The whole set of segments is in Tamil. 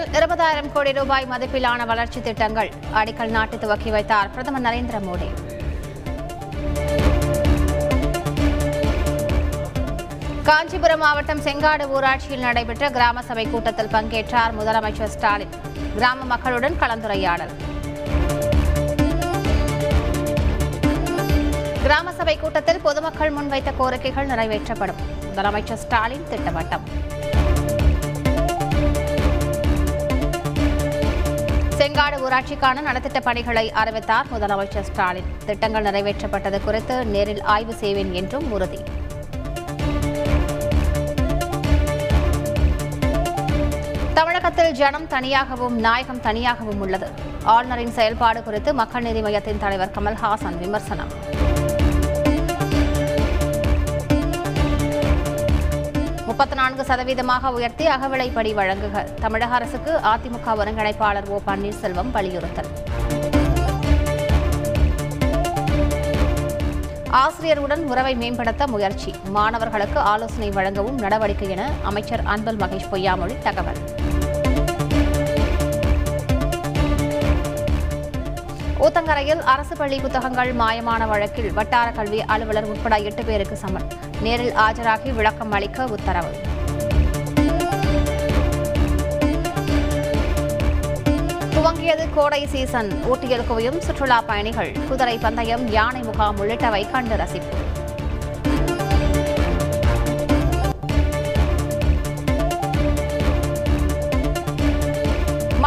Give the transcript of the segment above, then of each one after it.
தமிழகத்தில் இருபதாயிரம் கோடி ரூபாய் மதிப்பிலான வளர்ச்சி திட்டங்கள் அடிக்கல் நாட்டு துவக்கி வைத்தார் பிரதமர் நரேந்திர மோடி. காஞ்சிபுரம் மாவட்டம் செங்காடு ஊராட்சியில் நடைபெற்ற கிராம சபை கூட்டத்தில் பங்கேற்றார் முதலமைச்சர் ஸ்டாலின். கிராம மக்களுடன் கலந்துரையாடல். கிராம சபை கூட்டத்தில் பொதுமக்கள் முன்வைத்த கோரிக்கைகள் நிறைவேற்றப்படும். முதலமைச்சர் ஸ்டாலின் திட்டவட்டம். செங்காடு ஊராட்சிக்கான நலத்திட்ட பணிகளை அறிவித்தார் முதலமைச்சர் ஸ்டாலின். திட்டங்கள் நிறைவேற்றப்பட்டது குறித்து நேரில் ஆய்வு செய்வேன் என்றும் உறுதி. தமிழகத்தில் ஜனம் தனியாகவும் நாயகம் தனியாகவும் உள்ளது. ஆளுநரின் செயல்பாடு குறித்து மக்கள் நீதி மையத்தின் தலைவர் கமல்ஹாசன் விமர்சனம். முப்பத்தி நான்கு சதவீதமாக உயர்த்தி அகவிலைப்படி வழங்குக. தமிழக அரசுக்கு அதிமுக ஒருங்கிணைப்பாளர் ஓ பன்னீர்செல்வம் வலியுறுத்தல். ஆசிரியருடன் உறவை மேம்படுத்த முயற்சி. மாணவர்களுக்கு ஆலோசனை வழங்கவும் நடவடிக்கை என அமைச்சர் அன்பல் மகேஷ் பொய்யாமொழி தகவல். ஊத்தங்கரையில் அரசு பள்ளி புத்தகங்கள் மாயமான வழக்கில் வட்டார கல்வி அலுவலர் உட்பட எட்டு பேருக்கு சமன் நேரில் ஆஜராகி விளக்கம் அளிக்க உத்தரவு. துவங்கியது கோடை சீசன். ஊட்டியில் குவியும் சுற்றுலா பயணிகள். குதிரை பந்தயம் யானை முகாம் உள்ளிட்டவை கண்டு ரசிப்பு.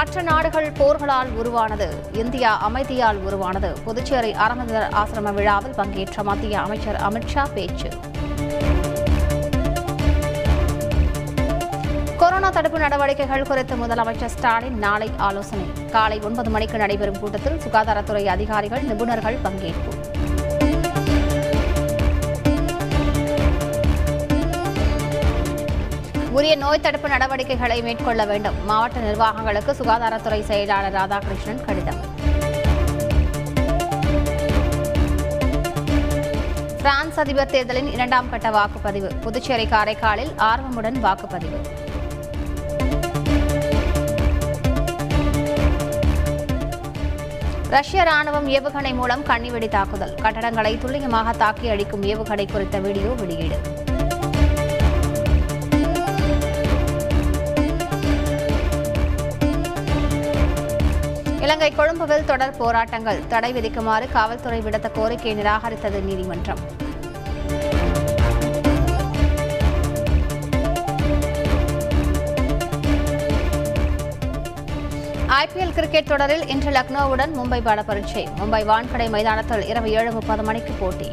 மற்ற நாடுகள் போர்களால் உருவானது இந்தியா அமைதியால் உருவானது. புதுச்சேரி அறநதர் ஆசிரம விழாவில் பங்கேற்ற மத்திய அமைச்சர் அமித்ஷா பேச்சு. கொரோனா தடுப்பு நடவடிக்கைகள் குறித்து முதலமைச்சர் ஸ்டாலின் நாளை ஆலோசனை. காலை ஒன்பது மணிக்கு நடைபெறும் கூட்டத்தில் சுகாதாரத்துறை அதிகாரிகள் நிபுணர்கள் பங்கேற்பு. உரிய நோய் தடுப்பு நடவடிக்கைகளை மேற்கொள்ள வேண்டும். மாவட்ட நிர்வாகங்களுக்கு சுகாதாரத்துறை செயலாளர் ராதாகிருஷ்ணன் கடிதம். பிரான்ஸ் அதிபர் தேர்தலின் இரண்டாம் கட்ட வாக்குப்பதிவு. புதுச்சேரி காரைக்காலில் ஆர்வமுடன் வாக்குப்பதிவு. ரஷ்ய ராணுவம் ஏவுகணை மூலம் கண்ணிவெடி தாக்குதல். கட்டடங்களை துல்லியமாக தாக்கி அடிக்கும் ஏவுகணை குறித்த வீடியோ வெளியீடு. இலங்கை கொழும்புவில் தொடர் போராட்டங்கள். தடை விதிக்குமாறு காவல்துறை விடுத்த கோரிக்கையை நிராகரித்தது நீதிமன்றம். ஐபிஎல் கிரிக்கெட் தொடரில் இன்று லக்னோவுடன் மும்பை பட பரீட்சை மும்பை வான்கடை மைதானத்தில் இரவு ஏழு முப்பது மணிக்கு போட்டி.